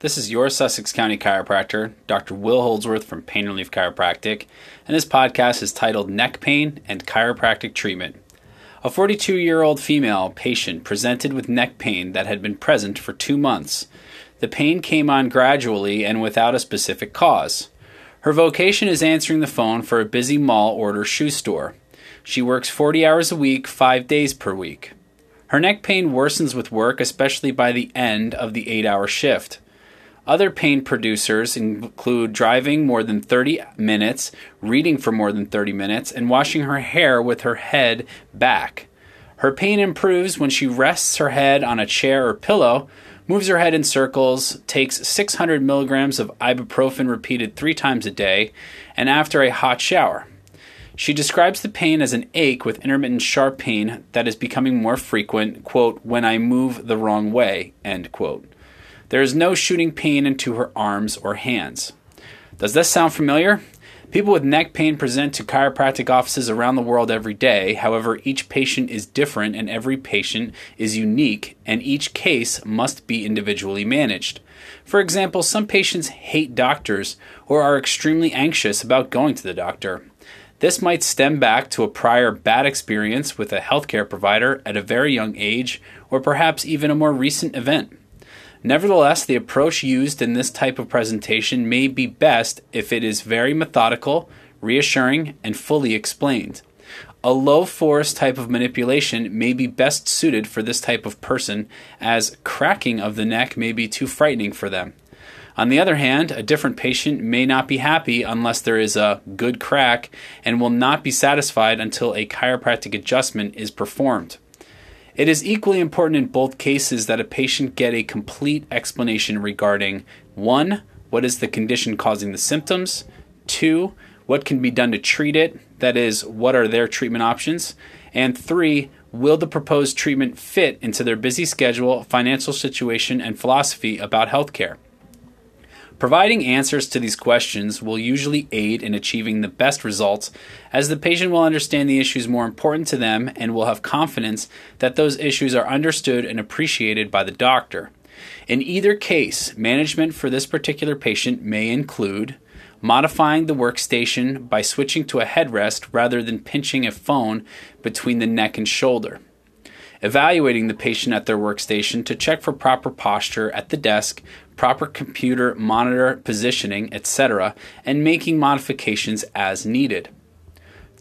This is your Sussex County chiropractor, Dr. Will Holdsworth from Pain Relief Chiropractic, and this podcast is titled Neck Pain and Chiropractic Treatment. A 42 year old female patient presented with neck pain that had been present for two months. The pain came on gradually and without a specific cause. Her vocation is answering the phone for a busy mall order shoe store. She works 40 hours a week, five days per week. Her neck pain worsens with work, especially by the end of the eight hour shift. Other pain producers include driving more than 30 minutes, reading for more than 30 minutes, and washing her hair with her head back. Her pain improves when she rests her head on a chair or pillow, moves her head in circles, takes 600 milligrams of ibuprofen repeated three times a day, and after a hot shower. She describes the pain as an ache with intermittent sharp pain that is becoming more frequent, quote, when I move the wrong way, end quote. There is no shooting pain into her arms or hands. Does this sound familiar? People with neck pain present to chiropractic offices around the world every day. However, each patient is different and every patient is unique, and each case must be individually managed. For example, some patients hate doctors or are extremely anxious about going to the doctor. This might stem back to a prior bad experience with a healthcare provider at a very young age, or perhaps even a more recent event. Nevertheless, the approach used in this type of presentation may be best if it is very methodical, reassuring, and fully explained. A low force type of manipulation may be best suited for this type of person, as cracking of the neck may be too frightening for them. On the other hand, a different patient may not be happy unless there is a good crack and will not be satisfied until a chiropractic adjustment is performed. It is equally important in both cases that a patient get a complete explanation regarding 1. What is the condition causing the symptoms? 2. What can be done to treat it? That is, what are their treatment options? And 3. Will the proposed treatment fit into their busy schedule, financial situation, and philosophy about healthcare? Providing answers to these questions will usually aid in achieving the best results, as the patient will understand the issues more important to them and will have confidence that those issues are understood and appreciated by the doctor. In either case, management for this particular patient may include modifying the workstation by switching to a headrest rather than pinching a phone between the neck and shoulder evaluating the patient at their workstation to check for proper posture at the desk, proper computer monitor positioning, etc., and making modifications as needed.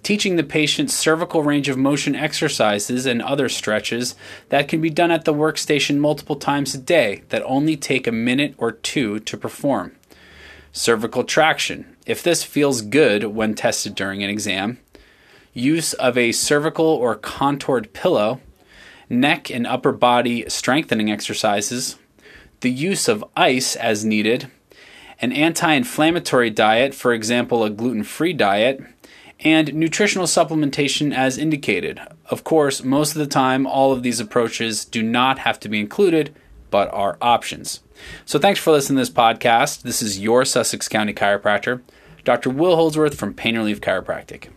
Teaching the patient cervical range of motion exercises and other stretches that can be done at the workstation multiple times a day that only take a minute or two to perform. Cervical traction, if this feels good when tested during an exam. Use of a cervical or contoured pillow neck and upper body strengthening exercises, the use of ice as needed, an anti inflammatory diet, for example, a gluten free diet, and nutritional supplementation as indicated. Of course, most of the time, all of these approaches do not have to be included, but are options. So, thanks for listening to this podcast. This is your Sussex County chiropractor, Dr. Will Holdsworth from Pain Relief Chiropractic.